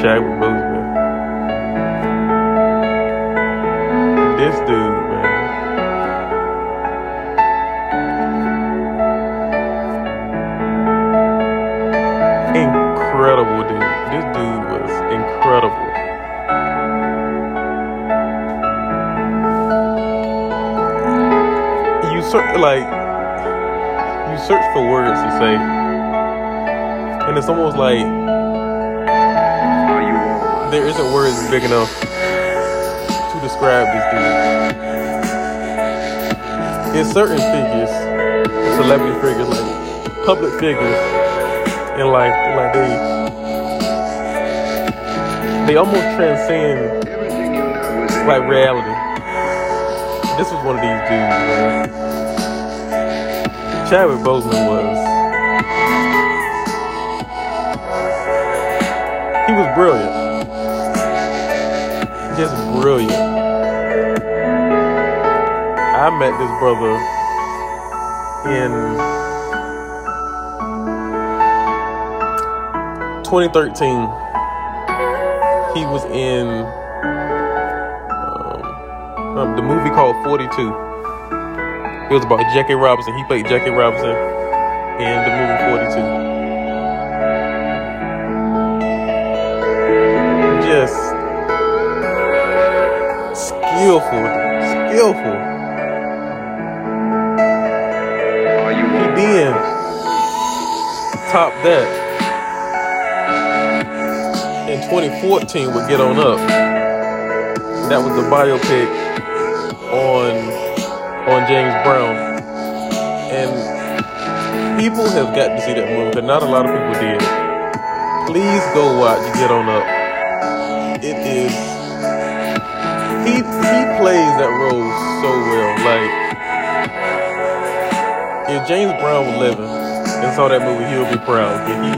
Chadwick Boseman. This dude, man. Incredible, dude. This dude was incredible. You search like you search for words to say, and it's almost like there isn't words big enough to describe this dude. In certain figures, celebrity figures, like public figures in life, like they they almost transcend like reality. This was one of these dudes, man. Chadwick Boseman was. He was brilliant. Just brilliant. I met this brother in 2013. He was in um, um, the movie called 42. It was about Jackie Robinson. He played Jackie Robinson in the movie 42. Skillful, skillful. He then top that in 2014 with Get On Up. That was the biopic on on James Brown, and people have got to see that movie, but not a lot of people did. Please go watch Get On Up. It is he plays that role so well. Like if James Brown was living and saw that movie, he would be proud. But he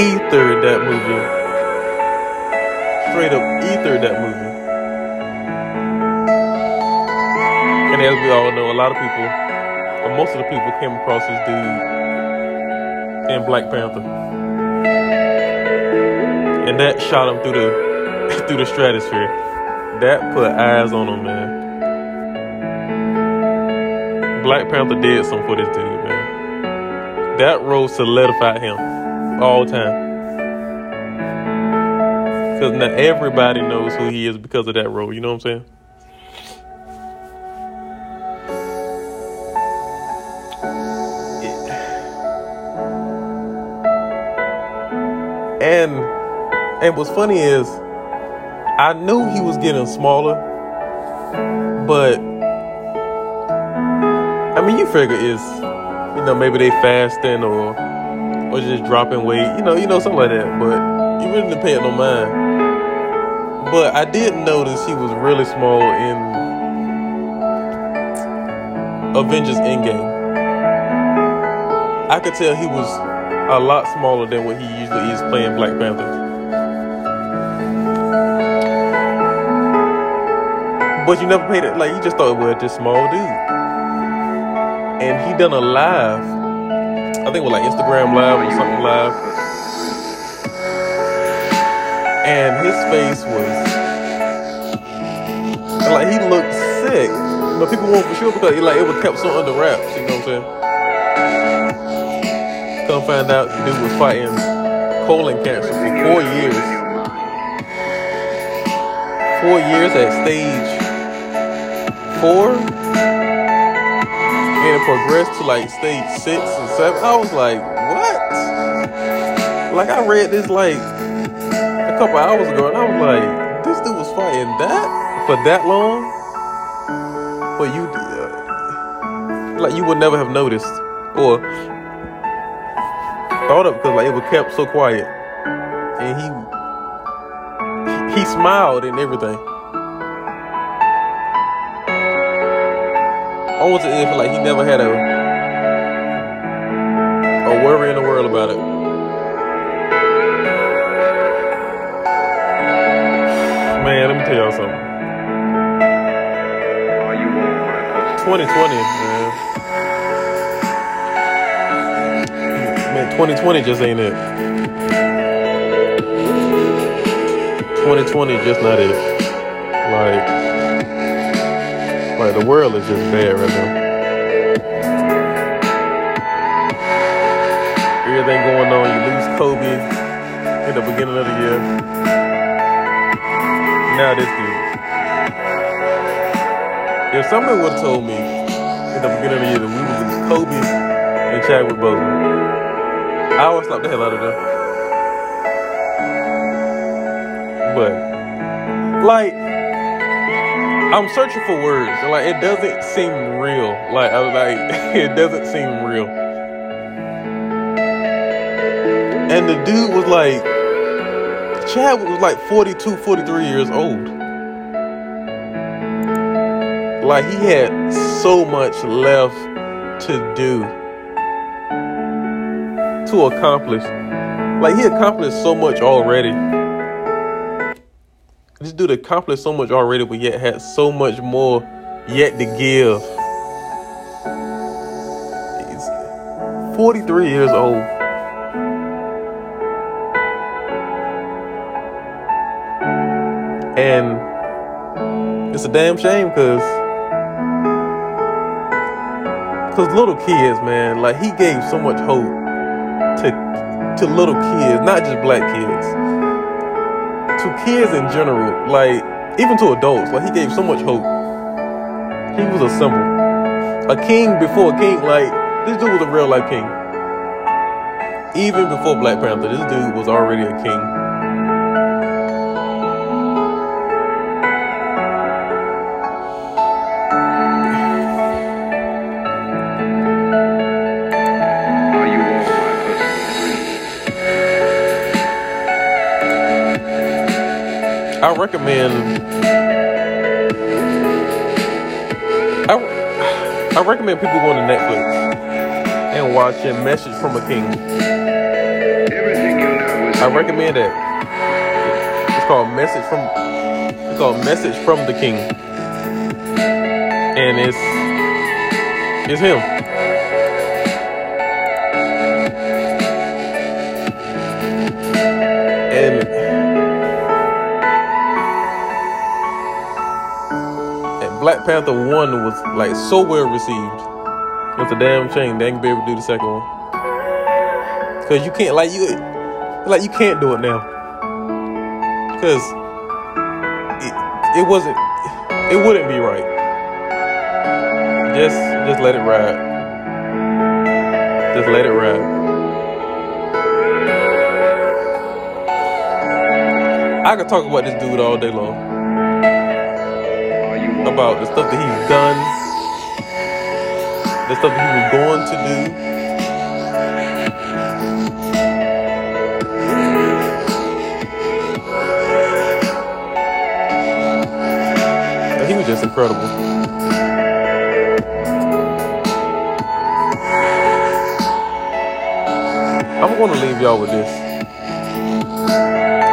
he ethered that movie. Straight up ethered that movie. And as we all know, a lot of people, or most of the people, came across this dude in Black Panther, and that shot him through the through the stratosphere. That put eyes on him, man. Black Panther did something for this dude, man. That role solidified him all time. Because now everybody knows who he is because of that role. You know what I'm saying? And and what's funny is I knew he was getting smaller, but I mean you figure is you know maybe they fasting or or just dropping weight, you know, you know something like that. But you really it no mind. But I did notice he was really small in Avengers Endgame. I could tell he was a lot smaller than what he usually is playing Black Panther. But you never paid it like you just thought it was this small dude. And he done a live, I think it was like Instagram live or something live. And his face was like he looked sick. But people weren't for sure because he, like it was kept so under wraps, you know what I'm saying? Come find out the dude was fighting colon cancer for four years. Four years at stage four. And it progressed to like stage six and seven. I was like, what? Like I read this like a couple hours ago and I was like, this dude was fighting that for that long? But you uh, like you would never have noticed or thought of because like it was kept so quiet. And he he smiled and everything. Almost as if like he never had a a worry in the world about it. Man, let me tell y'all something. 2020, man. Man, 2020 just ain't it. 2020 just not it. Like, like the world is just bad right now. Everything going on. You lose Kobe in the beginning of the year. Now this dude. If somebody would have told me in the beginning of the year that we would lose Kobe and Chadwick Boseman, I would slap the hell out of them. But like I'm searching for words. Like it doesn't seem real. Like I like it doesn't seem real. And the dude was like Chad was like 42, 43 years old. Like he had so much left to do to accomplish. Like he accomplished so much already this dude accomplished so much already, but yet had so much more yet to give. He's 43 years old. And it's a damn shame because because little kids, man, like he gave so much hope to to little kids, not just black kids to kids in general, like even to adults, like he gave so much hope. He was a symbol, a king before a king. Like this dude was a real life king. Even before Black Panther, this dude was already a king. I recommend. I, I recommend people going to Netflix and watching Message from a King. I recommend that. It's called Message from. It's called Message from the King, and it's it's him. Black Panther 1 was like so well received. It's a damn shame they ain't be able to do the second one. Cause you can't like you like you can't do it now. Cause it, it wasn't it wouldn't be right. Just just let it ride. Just let it ride. I could talk about this dude all day long about the stuff that he's done, the stuff that he was going to do. And he was just incredible. I'm going to leave y'all with this.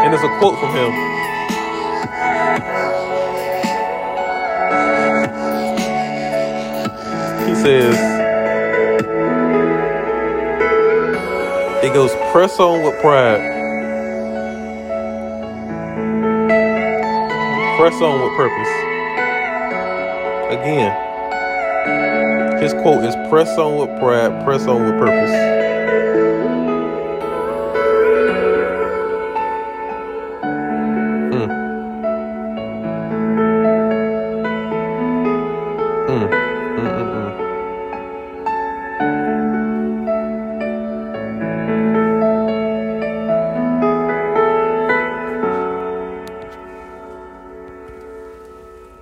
And it's a quote from him. Says, it goes, press on with pride. Press on with purpose. Again, his quote is press on with pride, press on with purpose.